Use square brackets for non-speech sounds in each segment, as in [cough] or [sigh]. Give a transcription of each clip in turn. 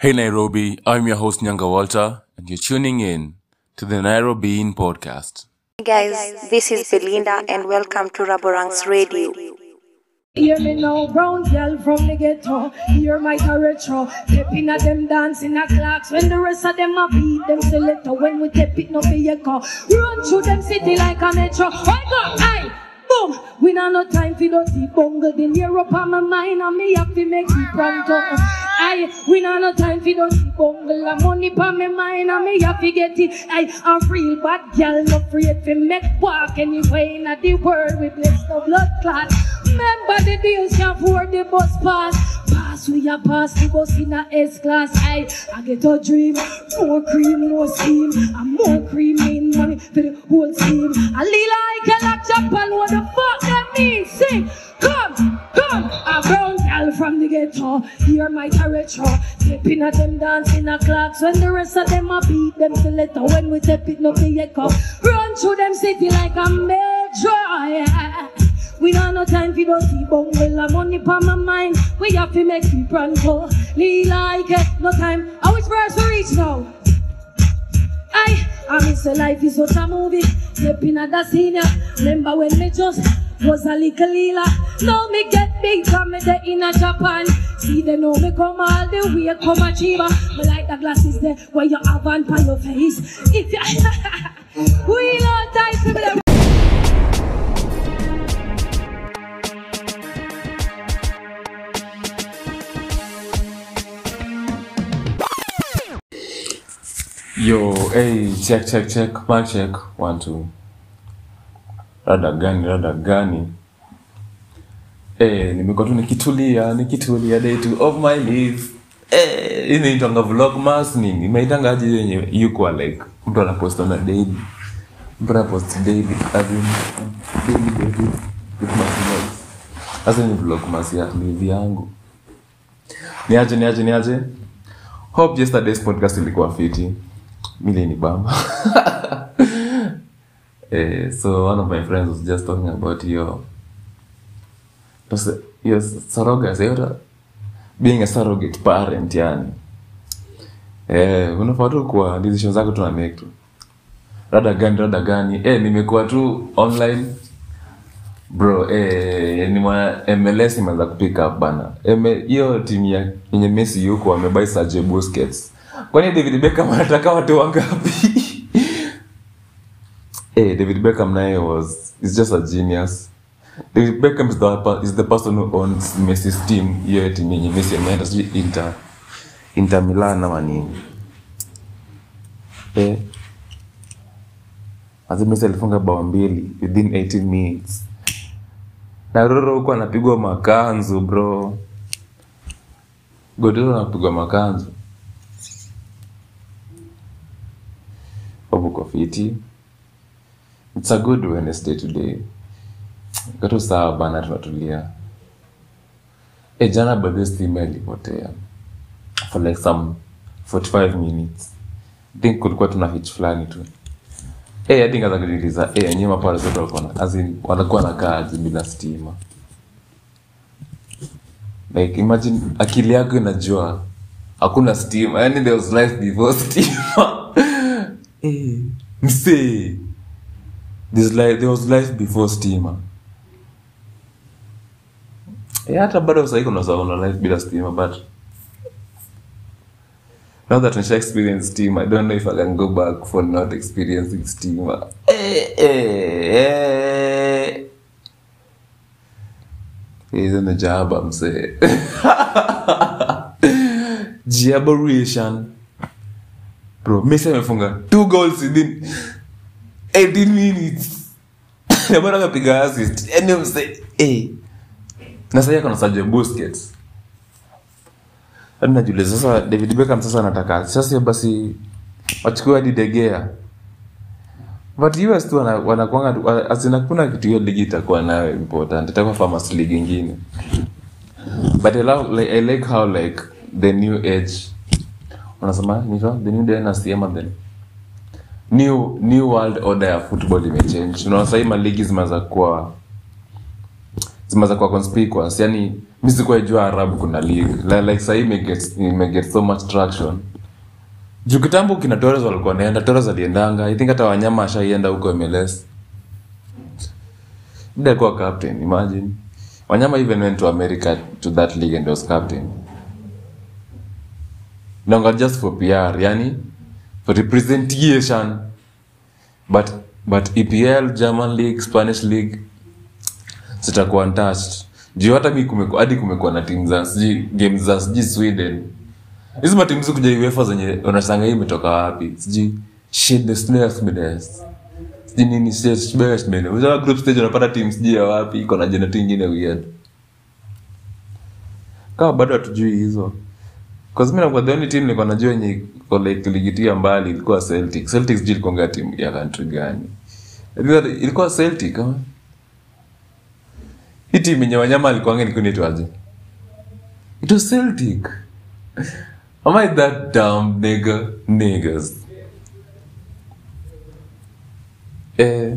Hey Nairobi, I'm your host Nyanga Walter, and you're tuning in to the Nairobi In podcast. Hey guys, this is Belinda and welcome to Raborang's Radio. Hear me now, brown girl from the ghetto. Hear my retro. Stepping at them dancing at clocks. When the rest of them a beat them selector. When we tap it no vehicle. Run through them city like a metro. I go, aye. Boom! We not no time for dirty bungle. Then hear up on my mind and me have to make it pronto. Aye, we not no time for dirty bungle. And money on my mind and me have to get it. Aye, I'm real bad girl, no afraid to make walk anyway in the world. We bless the blood clot. Remember the bills can't afford the bus pass. A pass the bus in a S class. I I get a dream, more cream, more steam, and more cream in money for the whole team. A little like a lock Japan, what the fuck that means? Sing, come, come, a brown girl from the ghetto. Hear my retro, stepping at them dancing a clocks. When the rest of them a beat them selector. When we step it no the echo, run through them city like a major. Yeah. We don't no time for dirty bungle and money pa my mind. We have to make it pronto. Lee like no time. I which verse we reach now? I, I miss a life is such a movie. Stepping at the senior. Remember when me just was a little lila. Now me get big from me there in a Japan. See they know me come all the way, come achiever. Me like the glasses there where you have on your face. If you, [laughs] we don't time to be Yo, hey, check, check, check, mic check, one, two. Rada gani, rada gani? Eh, nimekuwa tu nikitulia, nikitulia day two of my life. Eh, inaitanga vlogmas nini? Imeitanga yenye yuko like mtu anapost on daily. Mtu daily, as in daily ya live yangu. Niaje, niaje, niaje? Hope yesterday's podcast ilikuwa fiti. Mili ni bamba. [laughs] eh, so one of my friends was just talking about Tos- your surrogacy, your being a surrogate parent yani. Eh, unafaa tu kwa decision zako tu na make tu. Rada gani, rada gani. Eh, nimekuwa tu online bro eh, ni mwa MLS imeanza kupick up bana hiyo timu yenye Messi yuko amebai Busquets kwani David Beckham anataka watu wangapi? Hey, [laughs] David Beckham naye was is just a genius. David Beckham is the, is the person who owns Messi's team. Hiyo Messi ameenda sijui Inter Inter Milan ama nini. Hey. Azi alifunga bao mbili within 18 minutes. Na Roro huko anapigwa makanzu bro. Godoro anapigwa makanzu uko fiti It's a good Wednesday today Kato sawa bana tunatulia E jana birthday stima ilipotea For like some 45 minutes think kulikuwa tuna hitch fulani tu Eh, eh, wanakuwa na kazi bila stima. Like imagine akili yako inajua hakuna stima. yani there was life before stima. [laughs] eh, msee. This life, there was life before stima. Eh, hata bado kuna life bila stima but now that nisha experience steam i don't know if i can go back for not experiencing steam eh, eh, eh. hizo ni jaba msee [laughs] jabaration bro messi amefunga two goals within 18 minutes. [laughs] Na amepiga assist. Yani msee eh. na sasa yako na Busquets. Hadi najiuliza sasa David Beckham sasa anataka sasa basi wachukue hadi De but US tu wana- wanakuanga tu- wa- as in hakuna kitu hiyo ligi itakuwa nayo important. Itakuwa farmers league ingine. But I, love, like, I like how like the new age wanasema nito the new dynasty ama the new new world order ya football imechange. Unaona sahii maligi zimeanza kuwa zimeanza kuwa conspicuous. Yani mi sikuwaijua arabu kuna league. Like, sahii imeget imeget so much traction. Juu kitambo kina tores walikuwa naenda tores aliendanga. I think hata wanyama ashaienda huko mls Mda alikuwa captain imagine. Wanyama even went to america to that league and was captain nonga just for pr yani representation. But but epl german league spanish league zitakuwa untouched. Juu hata mi hadi kumekuwa na timu za sijui game za sijui sweden. Hizi matimu zikuja uefa zenye unasanga hii imetoka wapi? Sijui wapi? Iko na jina tu ingine kama bado hatujui hizo Cause mi nakuwa the only team nilikuwa najua yenye like ligitia mbali ilikuwa Celtic. Celtic sijui ilikuanga timu ya country gani. Ilikuwa- Celtic kama. Hii timu yenye wanyama alikuanga ngeni? It was Celtic. Am I that dumb nigga? Niggas. Eh.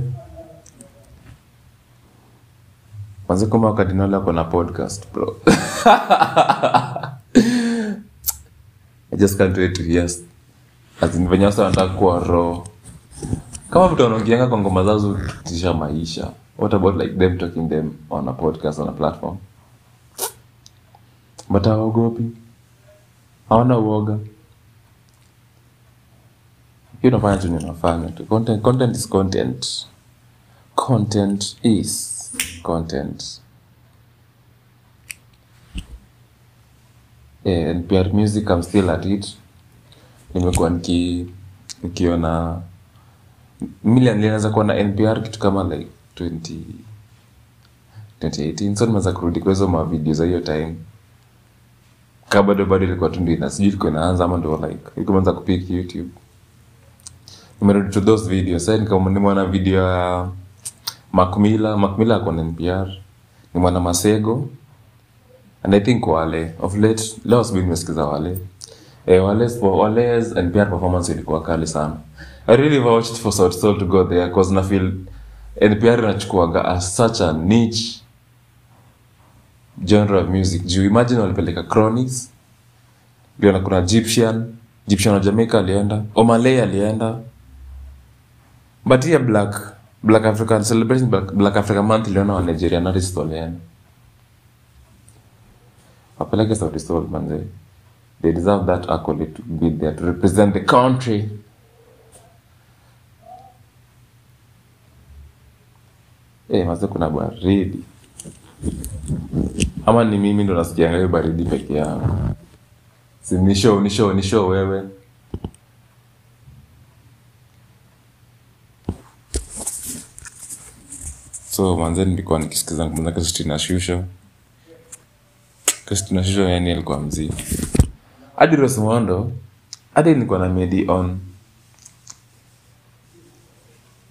Manze kama wakadinali ako na podcast bro. [laughs] I kama mtu anaongeanga kwa ngoma zao kutisha maisha what about like them talking them on a podcast on a platform? But hawaogopi. Hawana uoga. Hiyo unafanya tu ninafanya tu. Content, content is content. Content is content eh, NPR music I'm still at it. Nimekuwa niki nikiona milian nilianza kuwa na npr kitu kama like 20 2018 so nimeweza kurudi kwa hizo mavideo za hiyo time. Ka bado bado ilikuwa tu ndio sijui ilikuwa inaanza ama ndo like ilikuwa imeanza kupik youtube. Nimerudi to those videos. Sasa nimeona video ya macmilla macmilla ako npr nimeona masego and i think wale of late leo asubuhi nimesikiza wale. Eh, wales wales npr performance ilikuwa kali sana. I really vouched for Sol to go there cause na npr inachukuaga as such a niche genre of music. Juu imagine walipeleka chronics liona kuna egyptian egyptian wa jamaica alienda omalay alienda. But here black black african celebration black, black african month iliona wa nigerian artist wapeleke Sauti Sol manze they deserve that accolade to be there to represent the country. Hey, maze kuna baridi. Ama ni mimi ndo nasikianga hiyo baridi peke yangu. Si ni show ni show ni show wewe. So manze nilikuwa nikisikiza ngoma zake Christina Shusho yani alikuwa mzii hadi rosmondo hadi nilikuwa na medi on.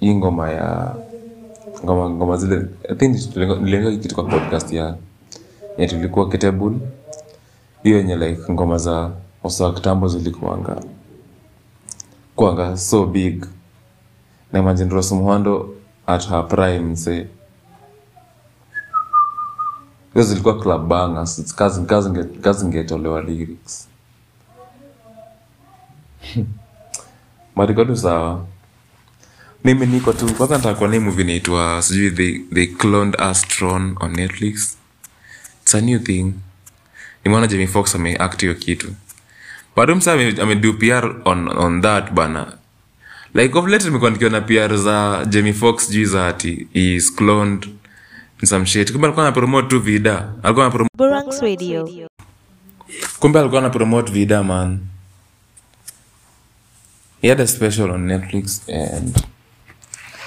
Hii ngoma ya ngoma ngoma zile I kitu kwa podcast ya ya tulikuwa Ketebul. Hiyo yenye like ngoma za wa kitambo zilikuanga kuanga so big. Na imagine rosmondo at her prime say hizo zilikuwa club bangers kazingetolewa kazi inge- kazi ingetolewa lyrics. [laughs] Marikotu sawa. Mimi niko tu kwanza nitakuwa ni movie inaitwa sijui they, they cloned astron on netflix. Its a new thing. Nimeona jamie fox ameact hiyo kitu. Bado msa amedu pr on, on that bana. Like of late nimekuwa nikiona pr za jamie fox juu za ati is cloned some shit kumbe alikuwa anapromote tu vida. Alikuwa anapromote Burangs Radio. kumbe alikuwa na vida man. He had a special on netflix and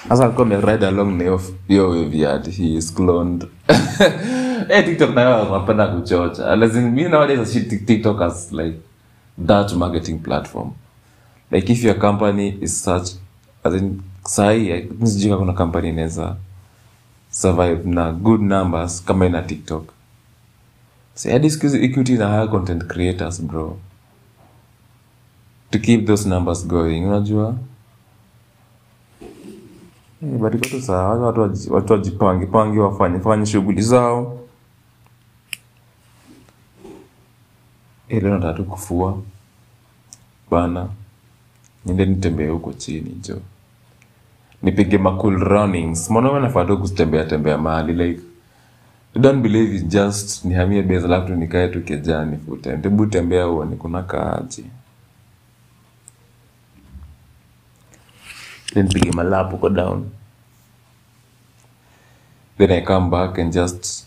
sasa alikuwa ameride along na hiyo hiyo wave ya he is cloned. [laughs] Eh tiktok nayo wanapenda kuchocha. Lazima me nowadays I see tiktok as like that marketing platform. Like if your company is such as in sahi sijui kuna company inaweza survive na good numbers kama ina tiktok. Hizi equity na hire content creators bro. To keep those numbers going unajua? Eh, but iko watu wajipange pange wafanye fanye shughuli zao. Ile leo nataka kufua. Bana niende nitembee huko chini jo nipige makul runnings. Mwanaume nafaa kutembea tembea mahali like don't believe it just nihamie base alafu tu nikae tu kejani fute hebu tembea uone kuna kaaji then pige malap huko down. Then I come back and just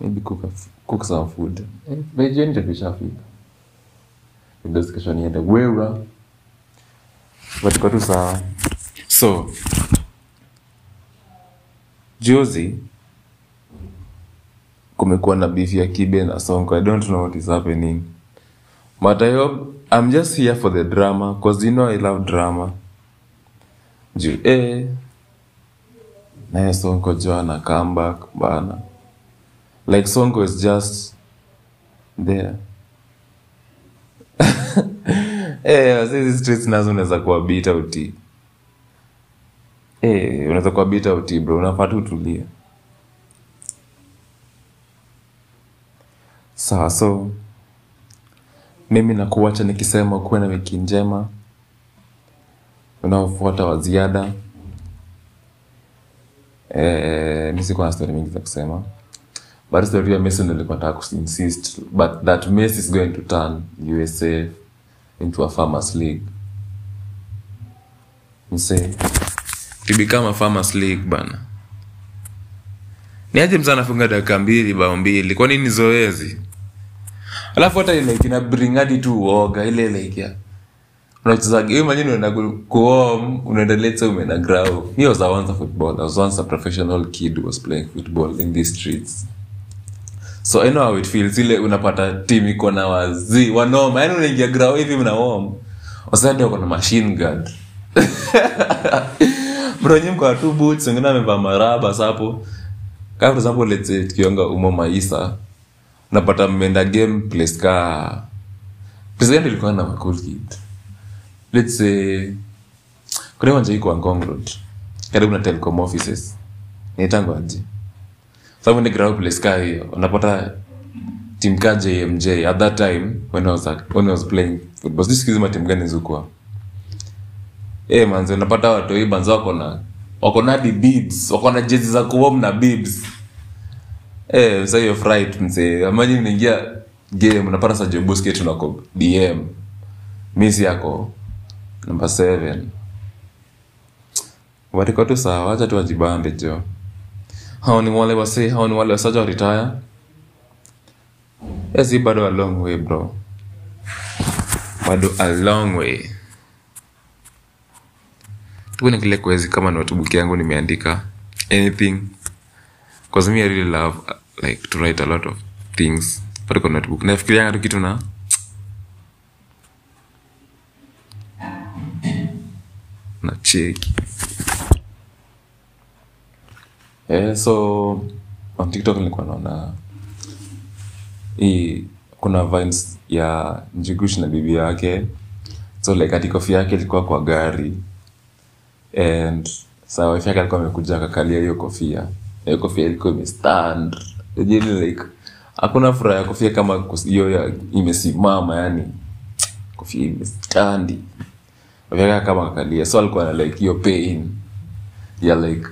maybe cook, a cook some food. Eh, jioni ndio tushafika. Ndio kesho niende. Wera but iko tu sawa so juzi kumekuwa na beef ya kibe na sonko. I don't know what is happening. But i hope i'm just here for the drama cause you know i love drama. Juu eh naye sonko jo ana comeback bana. Like sonko is just there [laughs] hizi streets nazo unaweza kuwabita uti. Eh unaweza kuwabita uti bro. Unafaa tu utulie. Sawa so mimi nakuacha nikisema kuwe na wiki njema unaofuata wa ziada. Eh, mi sikuwa na stori mingi za kusema. But story ya Messi ndo nilikuwa nataka kuinsist but that mess is going to turn USA into a farmers league. Msee to become a farmers league bana. Niaje anafunga dakika mbili bao mbili. Kwa nini zoezi? Alafu hata like ina bring hadi tu uoga ile like ya unachezaga hiyo manyini unaenda ku- kuom unaenda let's say grau football. Football in these streets so I know how it feels. Ile unapata tim iko na wazi wanoma. Yani unaingia grau hivi mnawom wasadi wako na machine gun mronyi tu boots wengine amevaa maraba sapo. Ka for example let's tukionga umo maisa unapata mmeenda game place ka place ilikuwa na cool kid? Let's say kuna wanja iko karibu na telecom offices. Nitango sababu ni ground place ka hiyo. Unapata team ka JMJ at that time when I was when I was playing football timu gani zilikuwa e manze unapata watoi banza wako na wako bibs wako jezi za kuom na bibs e sasa hiyo fright mse amani unaingia game unapata Sergio Busquets unako DM misi yako number 7 watiko tu sawa wacha tu wajibambe jo hao ni wale wasee, hao ni wale wasaja wa retire. Bado a long way bro. Bado a long way. Tuone kile kwezi kama notebook yangu nimeandika anything. Because me I really love like to write a lot of things. But kwa notebook. Nafikirianga tu kitu na na cheki eh so on tiktok nilikuwa naona kuna vines ya njigush na bibi yake. So like ati kofia yake ilikuwa kwa gari. And saa wife yake alikuwa amekuja akakalia hiyo kofia hiyo kofia ilikuwa imestand. Jini like hakuna furaha ya kofia kama hiyo ya imesimama yani kofia imestandi. Yake kama akakalia. So alikuwa na like hiyo pain ya like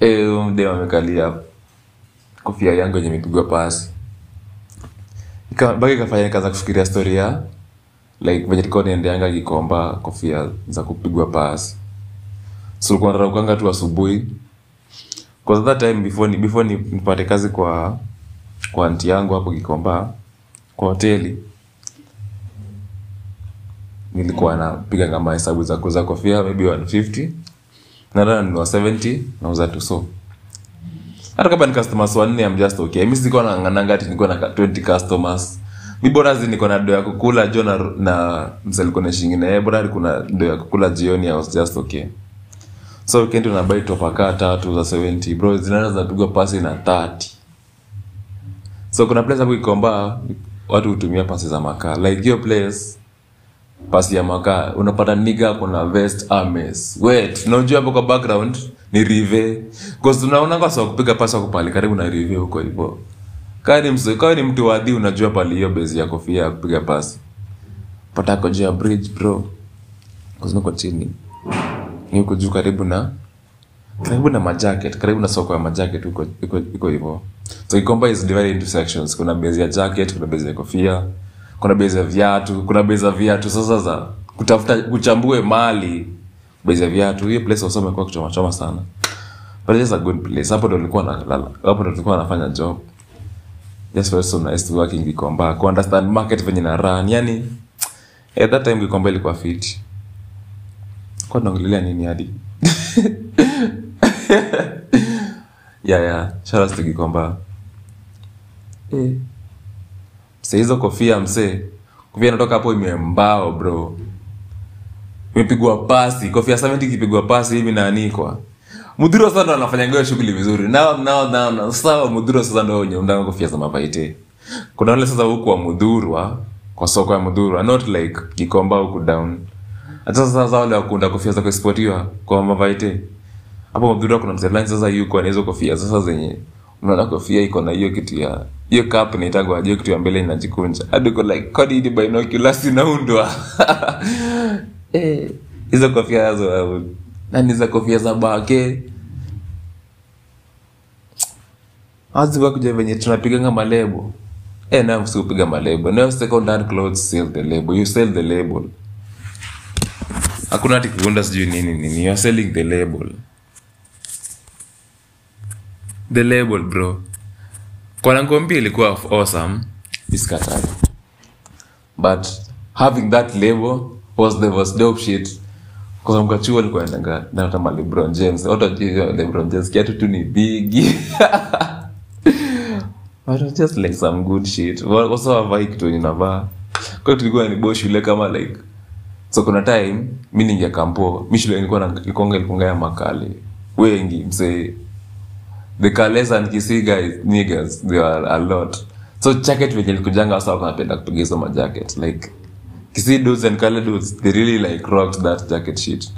mdem amekalia kofia yangu yenye imepigwa pasi. Baki kafanya nikaanza kufikiria story ya like venye tulikuwa niendeanga kikomba kofia za kupigwa pasi. So ulikuwa unaraukanga tu asubuhi. Cause that time before before ni, nipate kazi kwa kwa anti yangu hapo kikomba kwa hoteli nilikuwa napiga kama hesabu za kuuza kofia maybe 150 nada nanunua 70 nauza tu so. Hata kama ni customers wanne I'm just okay. Mimi sikuwa nang'ananga ati niko na 20 customers. Mi bora zi niko na do ya kukula jo na, na msaliko na so weekend unabai topaka tatu za 70 bro zinaenda zinapigwa pasi na 30 so kuna place hapo watu hutumia pasi za makaa. Like hiyo place pasi ya makaa unapata niga kuna vest ames wet unajua hapo kwa background ni rive. Cause tunaona kwa kupiga pasi wako pale karibu na rive huko hivo kaa ni mtu wadhi unajua pali hiyo bezi ya kofia ya kupiga pasi. Pata ako juu ya bridge bro. Kuzinako chini. Niko juu karibu na karibu na majacket karibu na soko ya majacket iko hivo so Gikomba is divided into sections. Kuna bezi ya jacket kuna bezi ya kofia kuna bei za viatu kuna bei za viatu. Sasa za kutafuta kuchambue mali bei za viatu. Hiyo place wasome kwa kuchoma choma sana. But it's a good place. Hapo ndo nilikuwa nalala hapo ndo nilikuwa nafanya job. Just felt so nice to work Gikomba ku understand market venye na run. Yani at that time Gikomba ilikuwa fit. Kwa naongelea nini hadi? [laughs] Yeah yeah. Shout out to Gikomba. Eh msee hizo kofia msee kofia inatoka hapo imembao bro. Imepigwa pasi. Kofia 70 ikipigwa pasi hivi naanikwa mudhiro sasa ndo anafanya shughuli vizuri. Nao nao nao sawa mudhiro sasa ndo wenye kofia za mapaite kuna wale sasa huku wa mudhurwa kwa soko ya mudhurwa not like Gikomba huku down. Hata sasa wale wakunda kofia za kuexportiwa kwa mapaite hapo mudhurwa kuna mselani sasa yuko na kofia sasa zenye unaona kofia iko na hiyo kitu ya hiyo cap naitagwa hiyo kitu ya mbele inajikunja. Hadi uko like kodi ni binoculars inaundwa? [laughs] Eh hizo kofia yazo nani za kofia za bake? Aziwa kuja venye tunapiganga malebo. Eh na msikupiga malebo. No second hand clothes sell the label. You sell the label. Hakuna ati kuunda sijui nini nini. You're selling the label the label bro. Kwanangombi ilikuwa awesome. But having that label was the was dope shit. Kwa sababu kachuo alikuwa endanga na kama LeBron James. LeBron James kiatu tu ni bigi [laughs] but was just like some good shit. Kitu yenye navaa kwa tulikuwa ni shule kama like so kuna time mi ningia kampo mi shule ilikuwa ilikuwa ya makale wengi msee the Kales and Kisii guys they are a lot. So jacket venye likujanga wasa wakanapenda kupiga hizo majacket like kisi dudes and Kale dudes they really like rocked that jacket shit.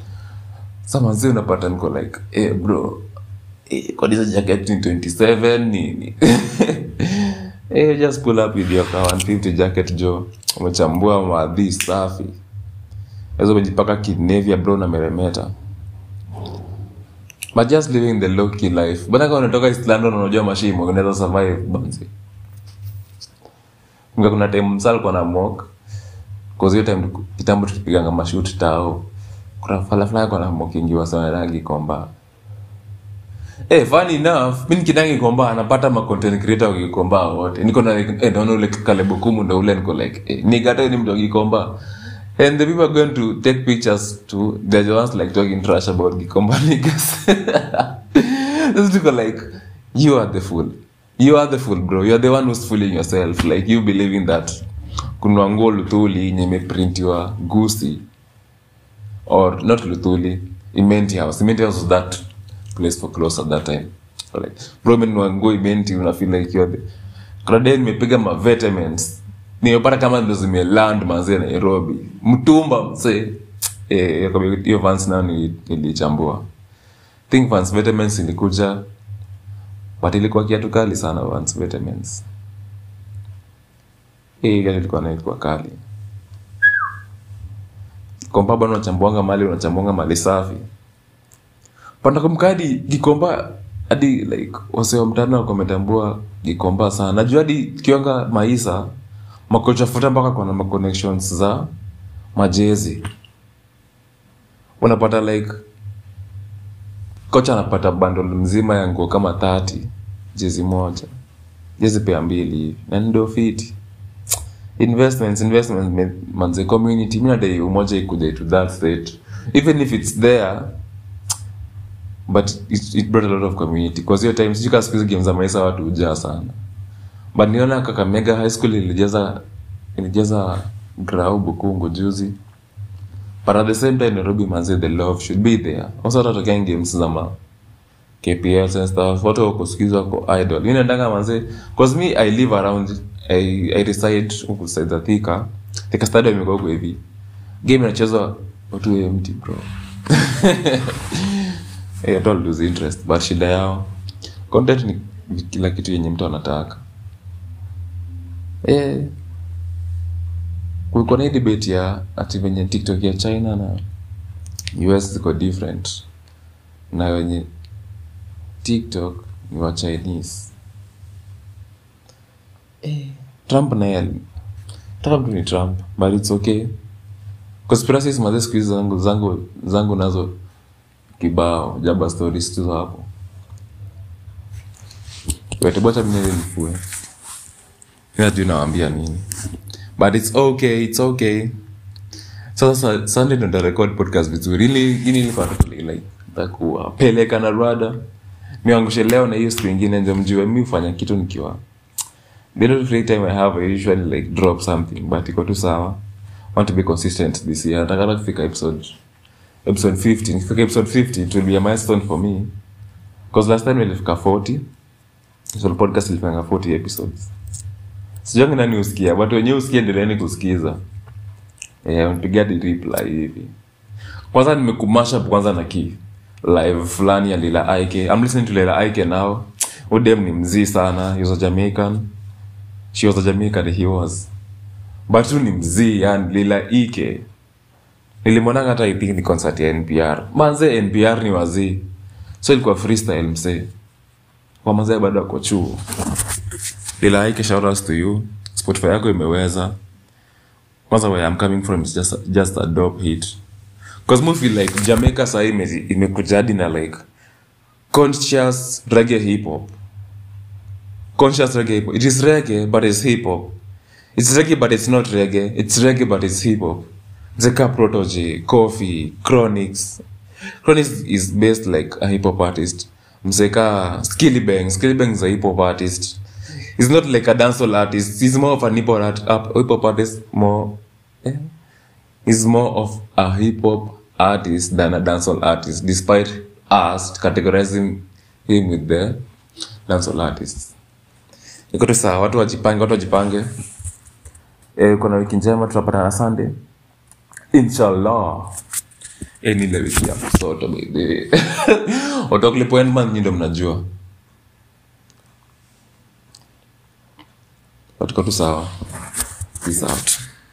Samanzi unapata niko like hey, bro hey, kwa jacket ni 27 nini? Hey, [laughs] just pull up with your 150 jacket jo. Umechambua maadhi safi. Ezo umejipaka kinevya bro na meremeta but just living the low life bana kama unatoka East London unajua mashimo unaweza survive bonzi Nga kuna time msal kwa na mock cause hiyo time kitambo tukipiganga mashoot tao kuna fala fulani kwa na mokingiwa sana rangi komba Eh, funny enough, mimi nikidangi komba anapata ma content creator wakikomba wote. Niko na like, eh, naona ule Kalebo Kumu ndo ule niko like, hey, nigga hata ni mtu akikomba. And the people are going to take pictures too. They're the ones like talking trash about Gikomba niggas. [laughs] Those people are like, you are the fool. You are the fool, bro. You are the one who's fooling yourself. Like you believing that kunwa nguo luthuli yenye imeprintiwa gusi or not luthuli imenti house imenti house was that place for clothes at that time like bro menunua nguo imenti una feel like you're the kuna day nimepiga ma vitamins nimepata kama ndo zimeland manzie nairobi. Mtumba mse. Eh hiyo vans nayo nili- nilichambua. Think vans ilikuja but ilikuwa kiatu kali sana vans vitamins. Ilikuwa kali. Komba bwana unachambuanga mali unachambuanga mali safi. Panda kumkadi gikomba hadi like wasee wa walikuwa gikomba sana. Najua hadi kiwanga maisa makocha futa mpaka kona maconnections za majezi. Unapata like kocha anapata bandol mzima ya nguo kama 30 jezi moja jezi pea mbili hivi na ndio fiti investments investments manze community mi nadai umoja ikuja to that state. Even if it's there but it, it brought a lot of community. Kwa hiyo time sijui hizi game za maisha watu hujaa sana but niona kakamega high school ilijaza ilijaza grau bukungu juzi. But at the same time nairobi manzi the love should be there. Also hata games za ma and stuff watu wakusikizwa siku idol. Mi manze cause me i live around i, I reside huku side za thika thika stadium iko hivi. Game inachezwa watu empty bro. [laughs] Hey, don't lose interest but shida yao. Content ni kila kitu yenye mtu anataka eh, kulikuwa na hii debate ya ati venye tiktok ya china na us ziko different na wenye tiktok ni wa chinese. Eh, trump naye ali- trump ni trump but its okay. Conspiracies maze siku hizi zangu zangu zangu nazo kibao jaba stories tu hapo. Wetebwacha mnele najuu nawambia nini? But its okay its okay. Sasa sunday ndo ntarekod podcast vizuri. Ili ini na rada niangushe leo na hiyo siku ingine ndio mjiwe mi hufanya kitu nikiwa. The free time i have i usually like drop something but iko tu sawa. Want to be consistent this year. Nataka kufika episode episode 50 nikifika episode 50 it will be a milestone for me. Because last time nilifika 40 so podcast ilifanya 40 episodes sijangi nani usikia watu wenyewe usikia endeleeni kusikiza. Mpiga mpigia di reply hivi. Kwanza nimekumasha kwanza na ki live fulani ya Lila ik I'm listening to Lila ik now. Udem ni mzii sana. He a Jamaican. She was a Jamaican he was. But tu ni mzii yani Lila ik nilimwonanga hata I ni concert ya NPR manze NPR ni wazii so ilikuwa freestyle msee kwa mazee bado ako chuo Lila shoutouts to you. Spotify yako imeweza. Kwanza where I'm coming from is just, just a dope hit. Cause mo feel like Jamaica sahii ime- imekuja na like conscious reggae hip hop. Conscious reggae hip hop. It is reggae but it's hip hop. It's reggae but it's not reggae. It's reggae but it's hip hop. Zeka Protoje, Coffee, chronics chronics is based like a hip hop artist. Mzeka Skillibang, Skillibang is a hip hop artist. He's not like a dancehall artist. He's more of an hip hop artist. More, eh? He's more of a hip hop artist than a dancehall artist, despite us categorizing him with the dancehall artists. Iko tu sawa, watu wajipange, watu wajipange. Eh, kuna wiki njema tutapatana Sunday. Inshallah. Eh, ni wiki ya kusoto baby. [laughs] Otoklipo end month nyinyi ndo mnajua. Watuko tu sawa. Peace out.